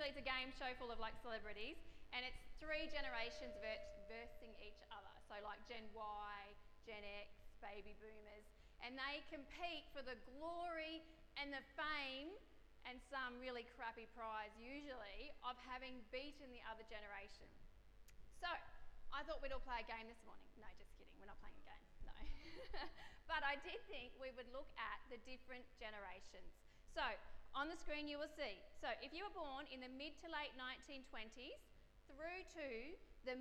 basically, it's a game show full of like celebrities, and it's three generations versing each other. So, like Gen Y, Gen X, baby boomers, and they compete for the glory and the fame and some really crappy prize, usually, of having beaten the other generation. So, I thought we'd all play a game this morning. No, just kidding, we're not playing a game, no. but I did think we would look at the different generations. So, on the screen you will see. So, if you were born in the mid to late 1920s through to the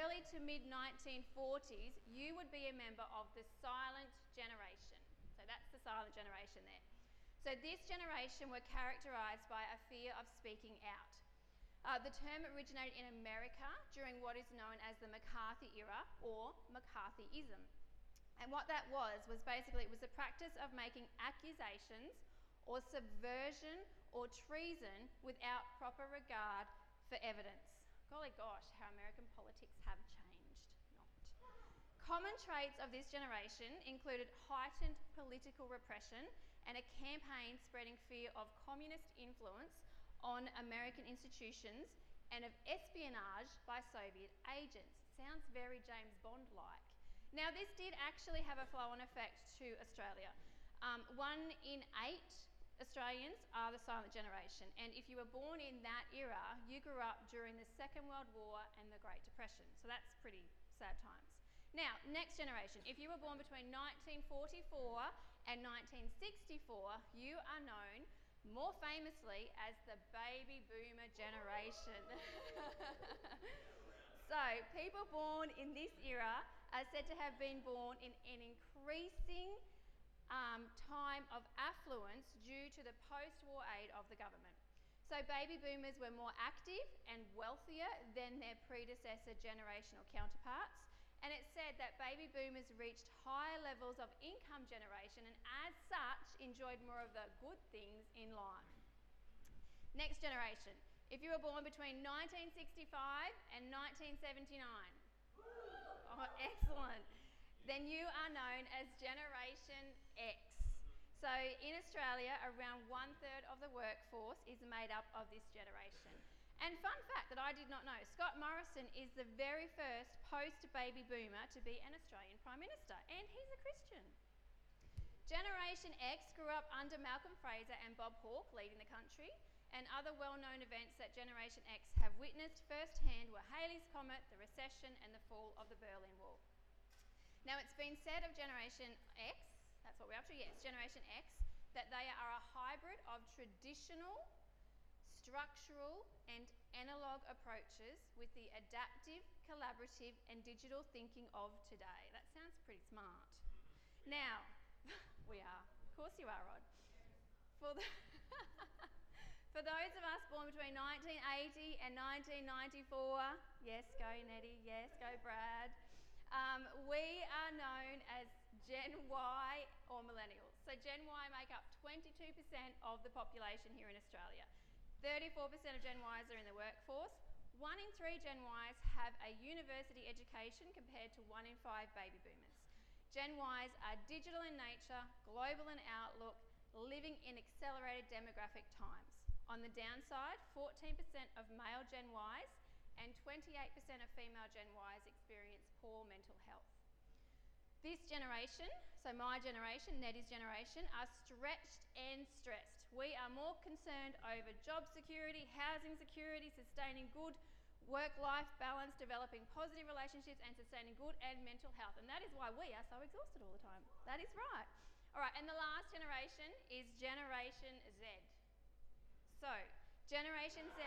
early to mid 1940s, you would be a member of the silent generation. So, that's the silent generation there. So, this generation were characterised by a fear of speaking out. Uh, the term originated in America during what is known as the McCarthy era or McCarthyism. And what that was was basically it was the practice of making accusations or subversion or treason without proper regard for evidence. Golly gosh, how American politics have changed. Not. Common traits of this generation included heightened political repression and a campaign spreading fear of communist influence on American institutions and of espionage by Soviet agents. Sounds very James Bond like. Now, this did actually have a flow on effect to Australia. Um, one in eight Australians are the silent generation, and if you were born in that era, you grew up during the Second World War and the Great Depression. So that's pretty sad times. Now, next generation. If you were born between 1944 and 1964, you are known more famously as the baby boomer generation. so, people born in this era are said to have been born in an increasing um, time of affluence due to the post war aid of the government. So, baby boomers were more active and wealthier than their predecessor generational counterparts. And it said that baby boomers reached higher levels of income generation and, as such, enjoyed more of the good things in life. Next generation. If you were born between 1965 and 1979, oh, excellent then you are known as Generation X. So in Australia, around one third of the workforce is made up of this generation. And fun fact that I did not know Scott Morrison is the very first post baby boomer to be an Australian Prime Minister, and he's a Christian. Generation X grew up under Malcolm Fraser and Bob Hawke leading the country, and other well known events that Generation X have witnessed firsthand were Halley's Comet, the recession, and the fall of the Berlin Wall. Now, it's been said of Generation X, that's what we're up to, yes, Generation X, that they are a hybrid of traditional, structural, and analog approaches with the adaptive, collaborative, and digital thinking of today. That sounds pretty smart. Now, we are. Of course, you are, Rod. For, the For those of us born between 1980 and 1994, yes, go Nettie, yes, go Brad. Um, we are known as Gen Y or millennials. So Gen Y make up 22% of the population here in Australia. 34% of Gen Ys are in the workforce. One in three Gen Ys have a university education compared to one in five baby boomers. Gen Ys are digital in nature, global in outlook, living in accelerated demographic times. On the downside, 14% of male Gen Ys and 28% of female Gen Ys experience poor mental health. This generation, so my generation, Nettie's generation, are stretched and stressed. We are more concerned over job security, housing security, sustaining good work life balance, developing positive relationships, and sustaining good and mental health. And that is why we are so exhausted all the time. That is right. All right, and the last generation is Generation Z. So, Generation Z,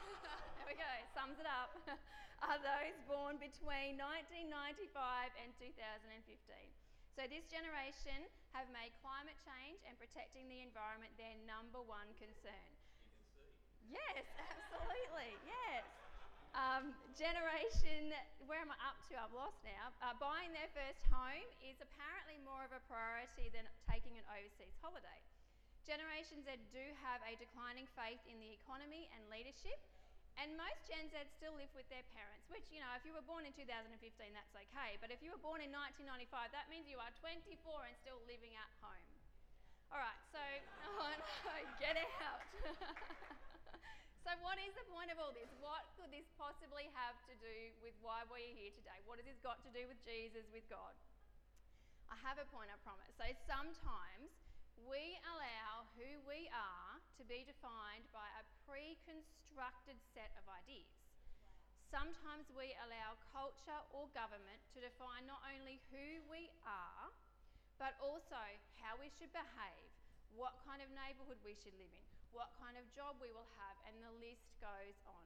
there we go, sums it up, are those born between 1995 and 2015. So this generation have made climate change and protecting the environment their number one concern. Yes, absolutely, yes. Um, generation, where am I up to? I've lost now. Uh, buying their first home is apparently more of a priority than taking an overseas holiday. Generation Z do have a declining faith in the economy and leadership, and most Gen Z still live with their parents, which, you know, if you were born in 2015, that's okay. But if you were born in 1995, that means you are 24 and still living at home. All right, so, oh no, get out. So, what is the point of all this? What could this possibly have to do with why we're here today? What has this got to do with Jesus, with God? I have a point, I promise. So, sometimes we allow who we are to be defined by a pre constructed set of ideas. Sometimes we allow culture or government to define not only who we are, but also how we should behave, what kind of neighbourhood we should live in, what kind of job we will have, and the list goes on.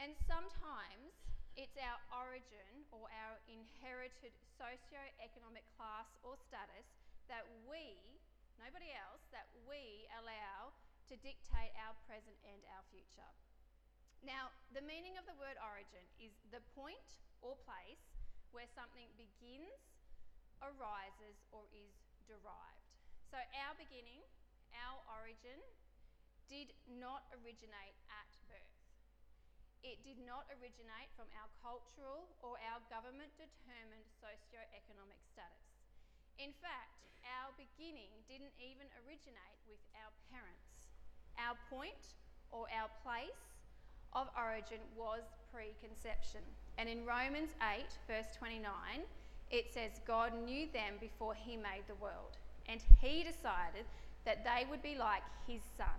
And sometimes it's our origin or our inherited socio-economic class or status that we, nobody else, that we allow to dictate our present and our future. Now, the meaning of the word origin is the point or place where something begins, arises, or is derived. So, our beginning, our origin, did not originate at birth. It did not originate from our cultural or our government determined socio-economic status. In fact, our beginning didn't even originate with our parents. Our point or our place of origin was preconception. And in Romans 8, verse 29, it says, God knew them before he made the world, and he decided that they would be like his son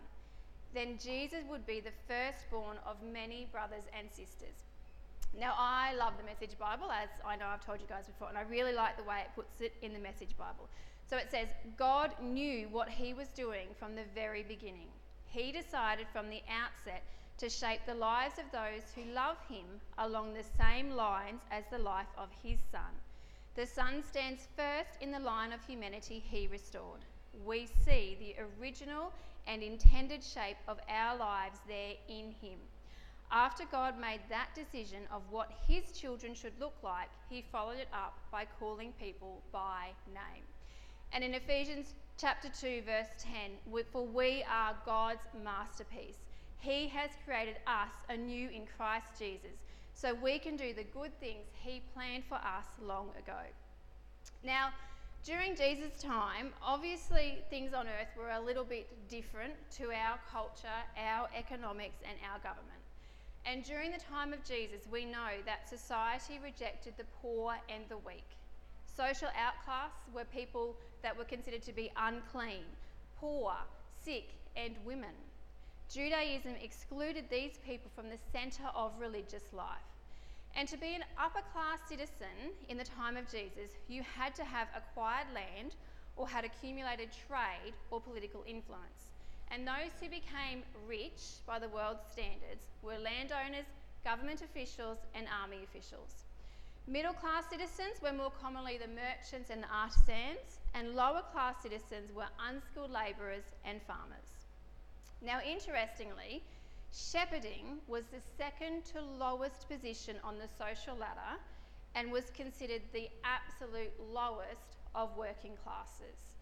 then Jesus would be the firstborn of many brothers and sisters. Now, I love the Message Bible, as I know I've told you guys before, and I really like the way it puts it in the Message Bible. So it says, God knew what he was doing from the very beginning. He decided from the outset to shape the lives of those who love him along the same lines as the life of his son. The son stands first in the line of humanity he restored. We see the original and intended shape of our lives there in Him. After God made that decision of what His children should look like, He followed it up by calling people by name. And in Ephesians chapter 2, verse 10, for we are God's masterpiece. He has created us anew in Christ Jesus so we can do the good things He planned for us long ago. Now, during Jesus' time, obviously things on earth were a little bit different to our culture, our economics, and our government. And during the time of Jesus, we know that society rejected the poor and the weak. Social outcasts were people that were considered to be unclean, poor, sick, and women. Judaism excluded these people from the centre of religious life. And to be an upper class citizen in the time of Jesus, you had to have acquired land or had accumulated trade or political influence. And those who became rich by the world's standards were landowners, government officials, and army officials. Middle class citizens were more commonly the merchants and the artisans, and lower class citizens were unskilled labourers and farmers. Now, interestingly, Shepherding was the second to lowest position on the social ladder and was considered the absolute lowest of working classes.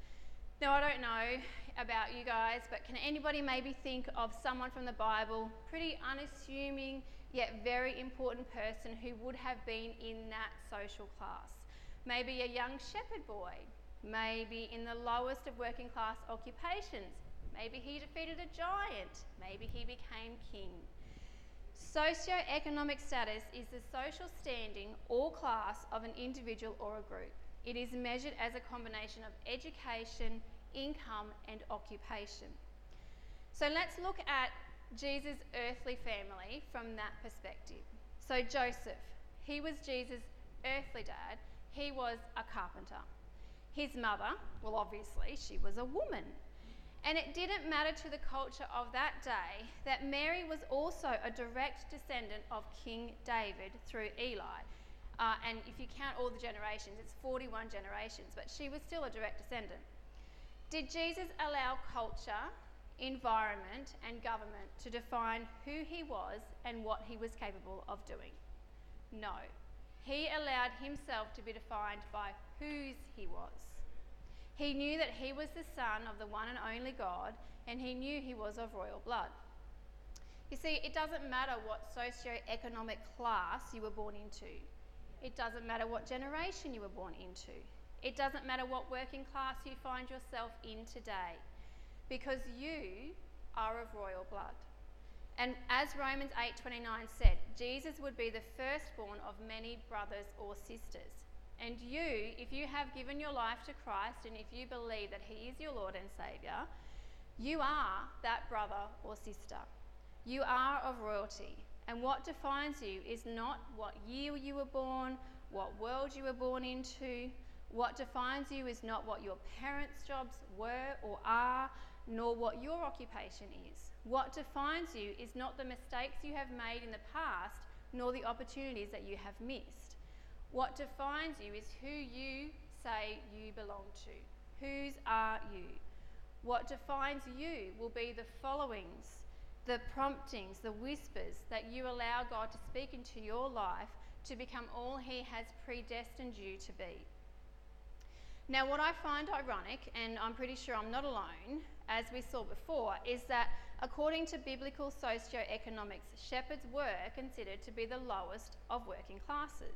Now, I don't know about you guys, but can anybody maybe think of someone from the Bible, pretty unassuming yet very important person who would have been in that social class? Maybe a young shepherd boy, maybe in the lowest of working class occupations, Maybe he defeated a giant. Maybe he became king. Socioeconomic status is the social standing or class of an individual or a group. It is measured as a combination of education, income, and occupation. So let's look at Jesus' earthly family from that perspective. So, Joseph, he was Jesus' earthly dad, he was a carpenter. His mother, well, obviously, she was a woman. And it didn't matter to the culture of that day that Mary was also a direct descendant of King David through Eli. Uh, and if you count all the generations, it's 41 generations, but she was still a direct descendant. Did Jesus allow culture, environment, and government to define who he was and what he was capable of doing? No. He allowed himself to be defined by whose he was. He knew that he was the son of the one and only God, and he knew he was of royal blood. You see, it doesn't matter what socio-economic class you were born into. It doesn't matter what generation you were born into. It doesn't matter what working class you find yourself in today, because you are of royal blood. And as Romans 8:29 said, Jesus would be the firstborn of many brothers or sisters. And you, if you have given your life to Christ and if you believe that he is your Lord and Savior, you are that brother or sister. You are of royalty. And what defines you is not what year you were born, what world you were born into. What defines you is not what your parents' jobs were or are, nor what your occupation is. What defines you is not the mistakes you have made in the past, nor the opportunities that you have missed. What defines you is who you say you belong to. Whose are you? What defines you will be the followings, the promptings, the whispers that you allow God to speak into your life to become all He has predestined you to be. Now, what I find ironic, and I'm pretty sure I'm not alone, as we saw before, is that according to biblical socio-economics, shepherds were considered to be the lowest of working classes.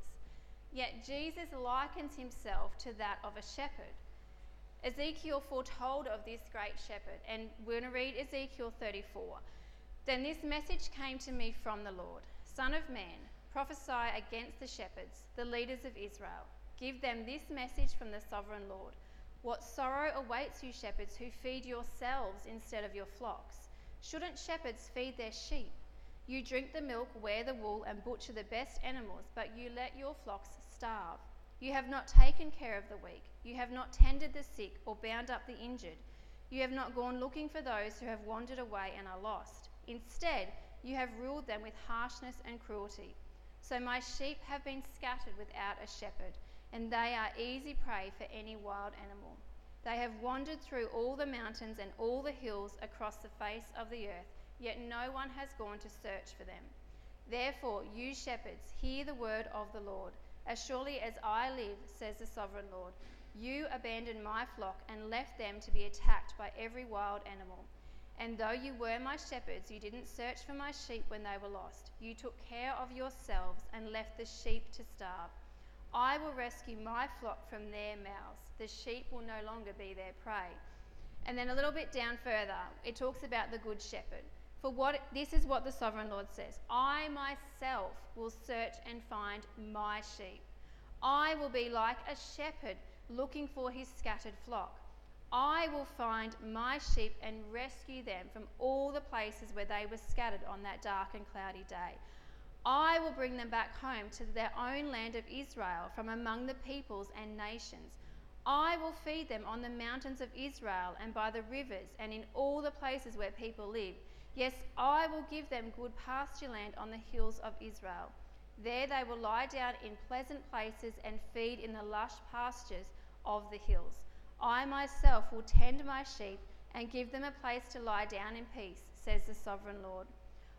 Yet Jesus likens himself to that of a shepherd. Ezekiel foretold of this great shepherd, and we're going to read Ezekiel 34. Then this message came to me from the Lord Son of man, prophesy against the shepherds, the leaders of Israel. Give them this message from the sovereign Lord. What sorrow awaits you, shepherds, who feed yourselves instead of your flocks? Shouldn't shepherds feed their sheep? You drink the milk, wear the wool, and butcher the best animals, but you let your flocks starve. You have not taken care of the weak. You have not tended the sick or bound up the injured. You have not gone looking for those who have wandered away and are lost. Instead, you have ruled them with harshness and cruelty. So my sheep have been scattered without a shepherd, and they are easy prey for any wild animal. They have wandered through all the mountains and all the hills across the face of the earth, yet no one has gone to search for them. Therefore, you shepherds, hear the word of the Lord. As surely as I live, says the sovereign Lord, you abandoned my flock and left them to be attacked by every wild animal. And though you were my shepherds, you didn't search for my sheep when they were lost. You took care of yourselves and left the sheep to starve. I will rescue my flock from their mouths. The sheep will no longer be their prey. And then a little bit down further, it talks about the good shepherd. For what this is what the sovereign Lord says I myself will search and find my sheep. I will be like a shepherd looking for his scattered flock. I will find my sheep and rescue them from all the places where they were scattered on that dark and cloudy day. I will bring them back home to their own land of Israel from among the peoples and nations. I will feed them on the mountains of Israel and by the rivers and in all the places where people live. Yes, I will give them good pasture land on the hills of Israel. There they will lie down in pleasant places and feed in the lush pastures of the hills. I myself will tend my sheep and give them a place to lie down in peace, says the sovereign Lord.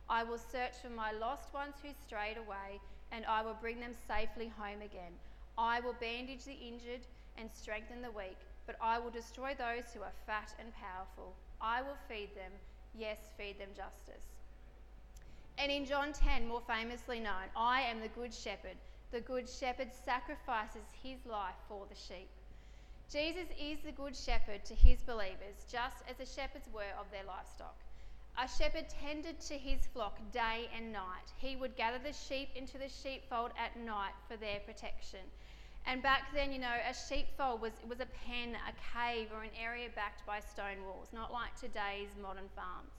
I will search for my lost ones who strayed away, and I will bring them safely home again. I will bandage the injured and strengthen the weak, but I will destroy those who are fat and powerful. I will feed them, yes, feed them justice. And in John 10, more famously known, I am the good shepherd. The good shepherd sacrifices his life for the sheep. Jesus is the good shepherd to his believers, just as the shepherds were of their livestock. A shepherd tended to his flock day and night. He would gather the sheep into the sheepfold at night for their protection. And back then, you know, a sheepfold was, was a pen, a cave, or an area backed by stone walls, not like today's modern farms.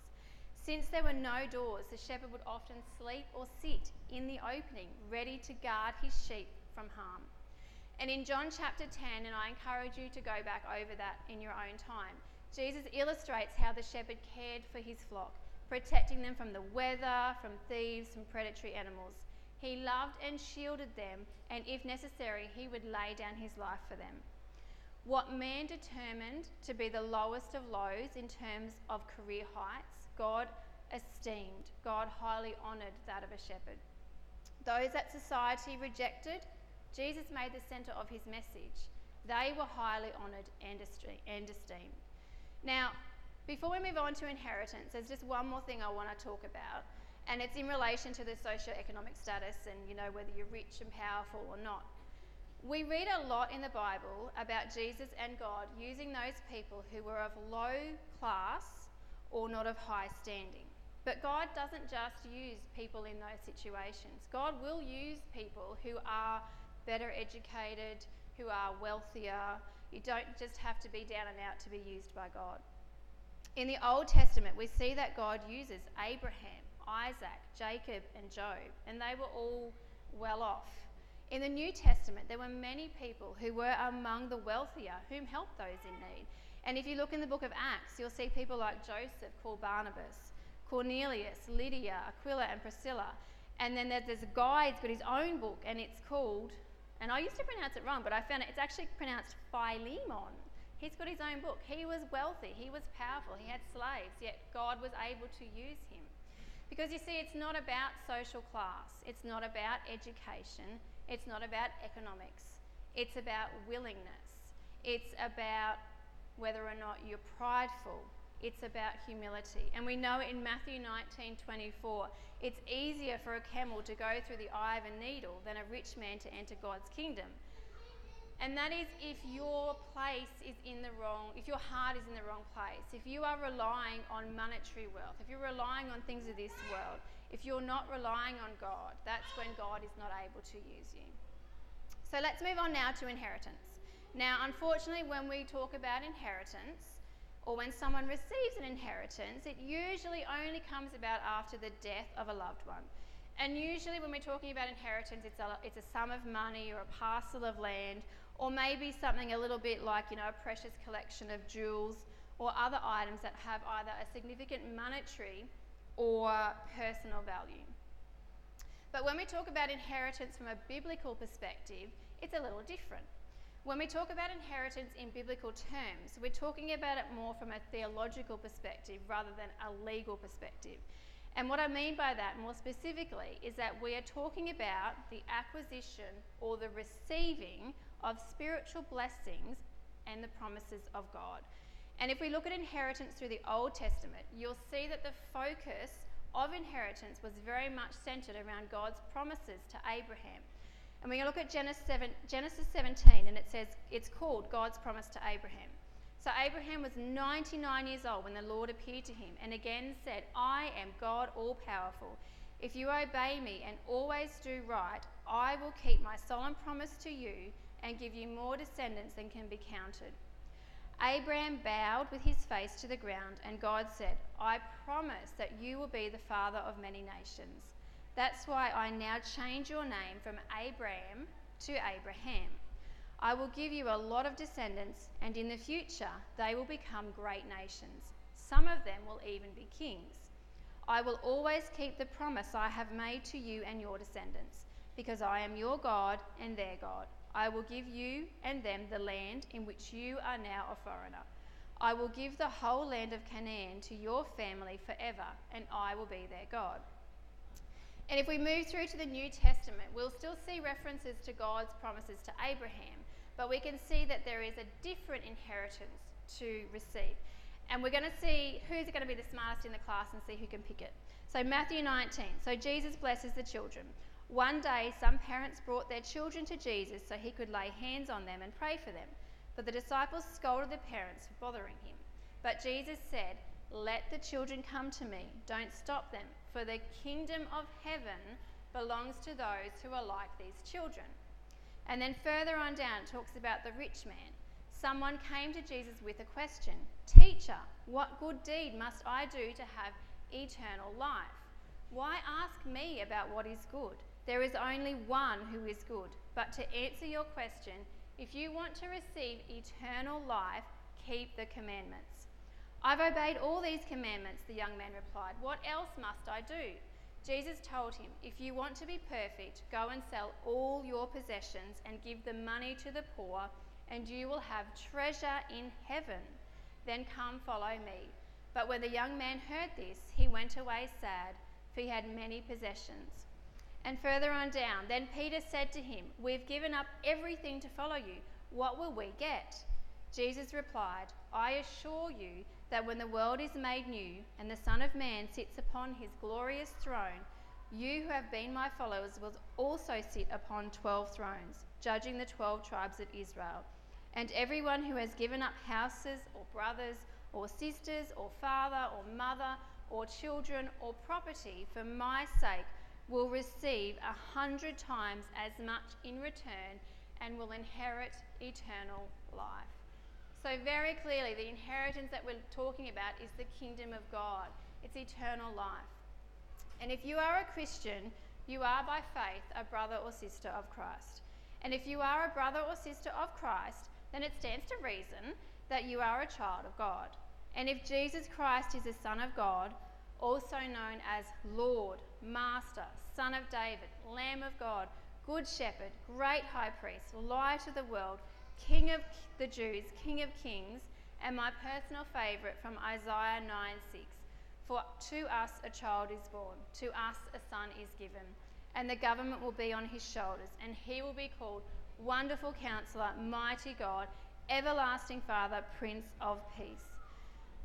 Since there were no doors, the shepherd would often sleep or sit in the opening, ready to guard his sheep from harm. And in John chapter 10, and I encourage you to go back over that in your own time, Jesus illustrates how the shepherd cared for his flock, protecting them from the weather, from thieves, from predatory animals. He loved and shielded them, and if necessary, he would lay down his life for them. What man determined to be the lowest of lows in terms of career heights, God esteemed, God highly honoured that of a shepherd. Those that society rejected, Jesus made the centre of his message. They were highly honoured and esteemed. Now, before we move on to inheritance, there's just one more thing I want to talk about, and it's in relation to the socio-economic status and you know whether you're rich and powerful or not. We read a lot in the Bible about Jesus and God using those people who were of low class or not of high standing. But God doesn't just use people in those situations. God will use people who are better educated, who are wealthier. You don't just have to be down and out to be used by God. In the Old Testament, we see that God uses Abraham, Isaac, Jacob, and Job, and they were all well off. In the New Testament, there were many people who were among the wealthier whom helped those in need. And if you look in the book of Acts, you'll see people like Joseph called Barnabas, Cornelius, Lydia, Aquila, and Priscilla. And then there's this guy, he's got his own book, and it's called, and I used to pronounce it wrong, but I found it, it's actually pronounced Philemon. He's got his own book. He was wealthy, he was powerful, he had slaves, yet God was able to use him. Because you see, it's not about social class, it's not about education, it's not about economics, it's about willingness, it's about whether or not you're prideful. It's about humility. And we know in Matthew 19 24, it's easier for a camel to go through the eye of a needle than a rich man to enter God's kingdom. And that is if your place is in the wrong, if your heart is in the wrong place, if you are relying on monetary wealth, if you're relying on things of this world, if you're not relying on God, that's when God is not able to use you. So let's move on now to inheritance. Now, unfortunately, when we talk about inheritance, or when someone receives an inheritance, it usually only comes about after the death of a loved one. And usually, when we're talking about inheritance, it's a, it's a sum of money or a parcel of land, or maybe something a little bit like, you know, a precious collection of jewels or other items that have either a significant monetary or personal value. But when we talk about inheritance from a biblical perspective, it's a little different. When we talk about inheritance in biblical terms, we're talking about it more from a theological perspective rather than a legal perspective. And what I mean by that more specifically is that we are talking about the acquisition or the receiving of spiritual blessings and the promises of God. And if we look at inheritance through the Old Testament, you'll see that the focus of inheritance was very much centered around God's promises to Abraham. And we're look at Genesis, 7, Genesis 17, and it says it's called God's promise to Abraham. So Abraham was 99 years old when the Lord appeared to him and again said, I am God all powerful. If you obey me and always do right, I will keep my solemn promise to you and give you more descendants than can be counted. Abraham bowed with his face to the ground, and God said, I promise that you will be the father of many nations. That's why I now change your name from Abram to Abraham. I will give you a lot of descendants, and in the future they will become great nations. Some of them will even be kings. I will always keep the promise I have made to you and your descendants, because I am your God and their God. I will give you and them the land in which you are now a foreigner. I will give the whole land of Canaan to your family forever, and I will be their God. And if we move through to the New Testament, we'll still see references to God's promises to Abraham, but we can see that there is a different inheritance to receive. And we're going to see who's going to be the smartest in the class and see who can pick it. So, Matthew 19. So, Jesus blesses the children. One day, some parents brought their children to Jesus so he could lay hands on them and pray for them. But the disciples scolded the parents for bothering him. But Jesus said, Let the children come to me, don't stop them for the kingdom of heaven belongs to those who are like these children. And then further on down, it talks about the rich man. Someone came to Jesus with a question Teacher, what good deed must I do to have eternal life? Why ask me about what is good? There is only one who is good. But to answer your question, if you want to receive eternal life, keep the commandments. I've obeyed all these commandments, the young man replied. What else must I do? Jesus told him, If you want to be perfect, go and sell all your possessions and give the money to the poor, and you will have treasure in heaven. Then come follow me. But when the young man heard this, he went away sad, for he had many possessions. And further on down, then Peter said to him, We've given up everything to follow you. What will we get? Jesus replied, I assure you that when the world is made new and the Son of Man sits upon his glorious throne, you who have been my followers will also sit upon twelve thrones, judging the twelve tribes of Israel. And everyone who has given up houses or brothers or sisters or father or mother or children or property for my sake will receive a hundred times as much in return and will inherit eternal life. So, very clearly, the inheritance that we're talking about is the kingdom of God, it's eternal life. And if you are a Christian, you are by faith a brother or sister of Christ. And if you are a brother or sister of Christ, then it stands to reason that you are a child of God. And if Jesus Christ is the Son of God, also known as Lord, Master, Son of David, Lamb of God, Good Shepherd, Great High Priest, Light of the world, King of the Jews, King of Kings, and my personal favourite from Isaiah 9 6. For to us a child is born, to us a son is given, and the government will be on his shoulders, and he will be called Wonderful Counselor, Mighty God, Everlasting Father, Prince of Peace.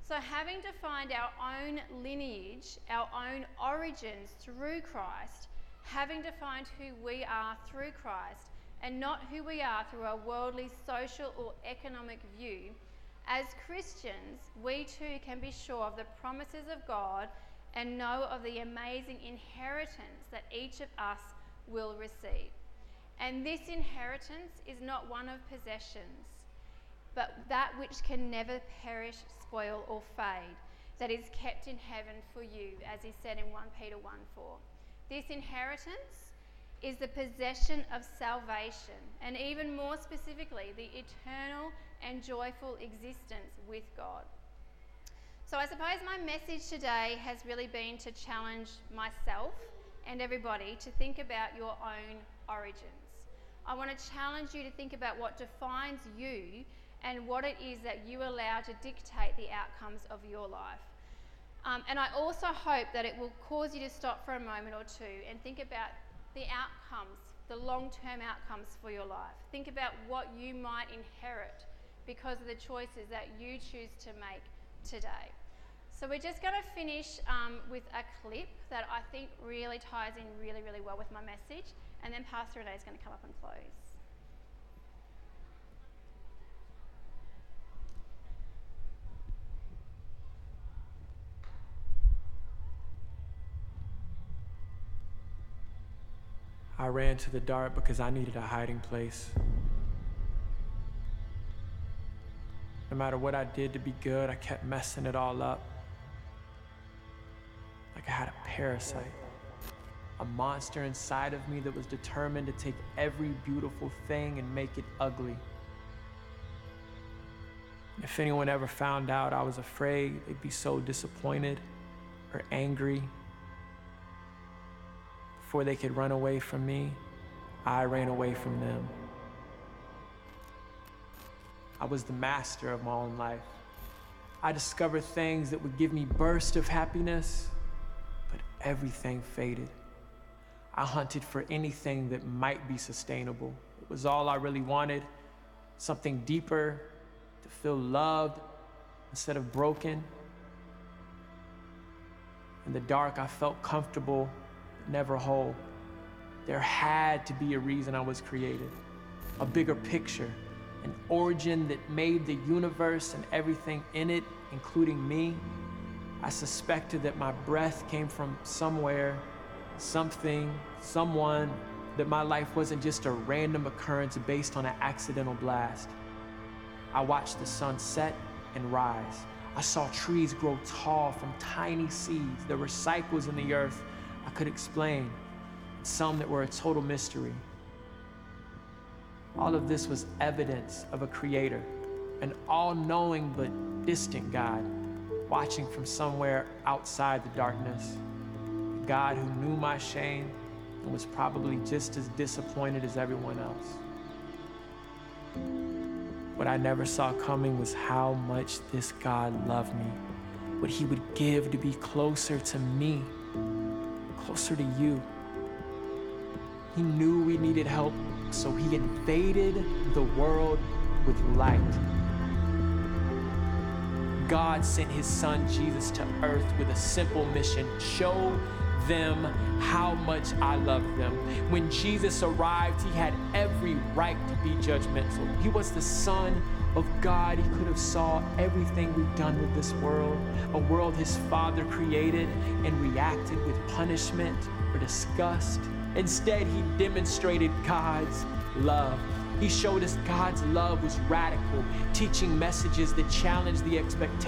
So, having defined our own lineage, our own origins through Christ, having defined who we are through Christ, and not who we are through our worldly, social, or economic view, as Christians, we too can be sure of the promises of God and know of the amazing inheritance that each of us will receive. And this inheritance is not one of possessions, but that which can never perish, spoil, or fade, that is kept in heaven for you, as he said in 1 Peter 1 4. This inheritance is the possession of salvation, and even more specifically, the eternal and joyful existence with God. So, I suppose my message today has really been to challenge myself and everybody to think about your own origins. I want to challenge you to think about what defines you and what it is that you allow to dictate the outcomes of your life. Um, and I also hope that it will cause you to stop for a moment or two and think about the outcomes, the long term outcomes for your life. Think about what you might inherit because of the choices that you choose to make today. So, we're just going to finish um, with a clip that I think really ties in really, really well with my message, and then Pastor Renee is going to come up and close. I ran to the dark because I needed a hiding place. No matter what I did to be good, I kept messing it all up. Like I had a parasite, a monster inside of me that was determined to take every beautiful thing and make it ugly. If anyone ever found out I was afraid, they'd be so disappointed or angry before they could run away from me, I ran away from them. I was the master of my own life. I discovered things that would give me bursts of happiness, but everything faded. I hunted for anything that might be sustainable. It was all I really wanted something deeper, to feel loved instead of broken. In the dark, I felt comfortable never whole. There had to be a reason I was created, a bigger picture, an origin that made the universe and everything in it, including me. I suspected that my breath came from somewhere, something, someone, that my life wasn't just a random occurrence based on an accidental blast. I watched the sun set and rise. I saw trees grow tall from tiny seeds. There were cycles in the earth could explain, some that were a total mystery. All of this was evidence of a creator, an all knowing but distant God, watching from somewhere outside the darkness. God who knew my shame and was probably just as disappointed as everyone else. What I never saw coming was how much this God loved me, what He would give to be closer to me closer to you. He knew we needed help, so he invaded the world with light. God sent his son Jesus to earth with a simple mission show them how much I love them. When Jesus arrived, he had every right to be judgmental. He was the son of God, he could have saw everything we've done with this world, a world his father created and reacted with punishment or disgust. Instead, he demonstrated God's love. He showed us God's love was radical, teaching messages that challenged the expectations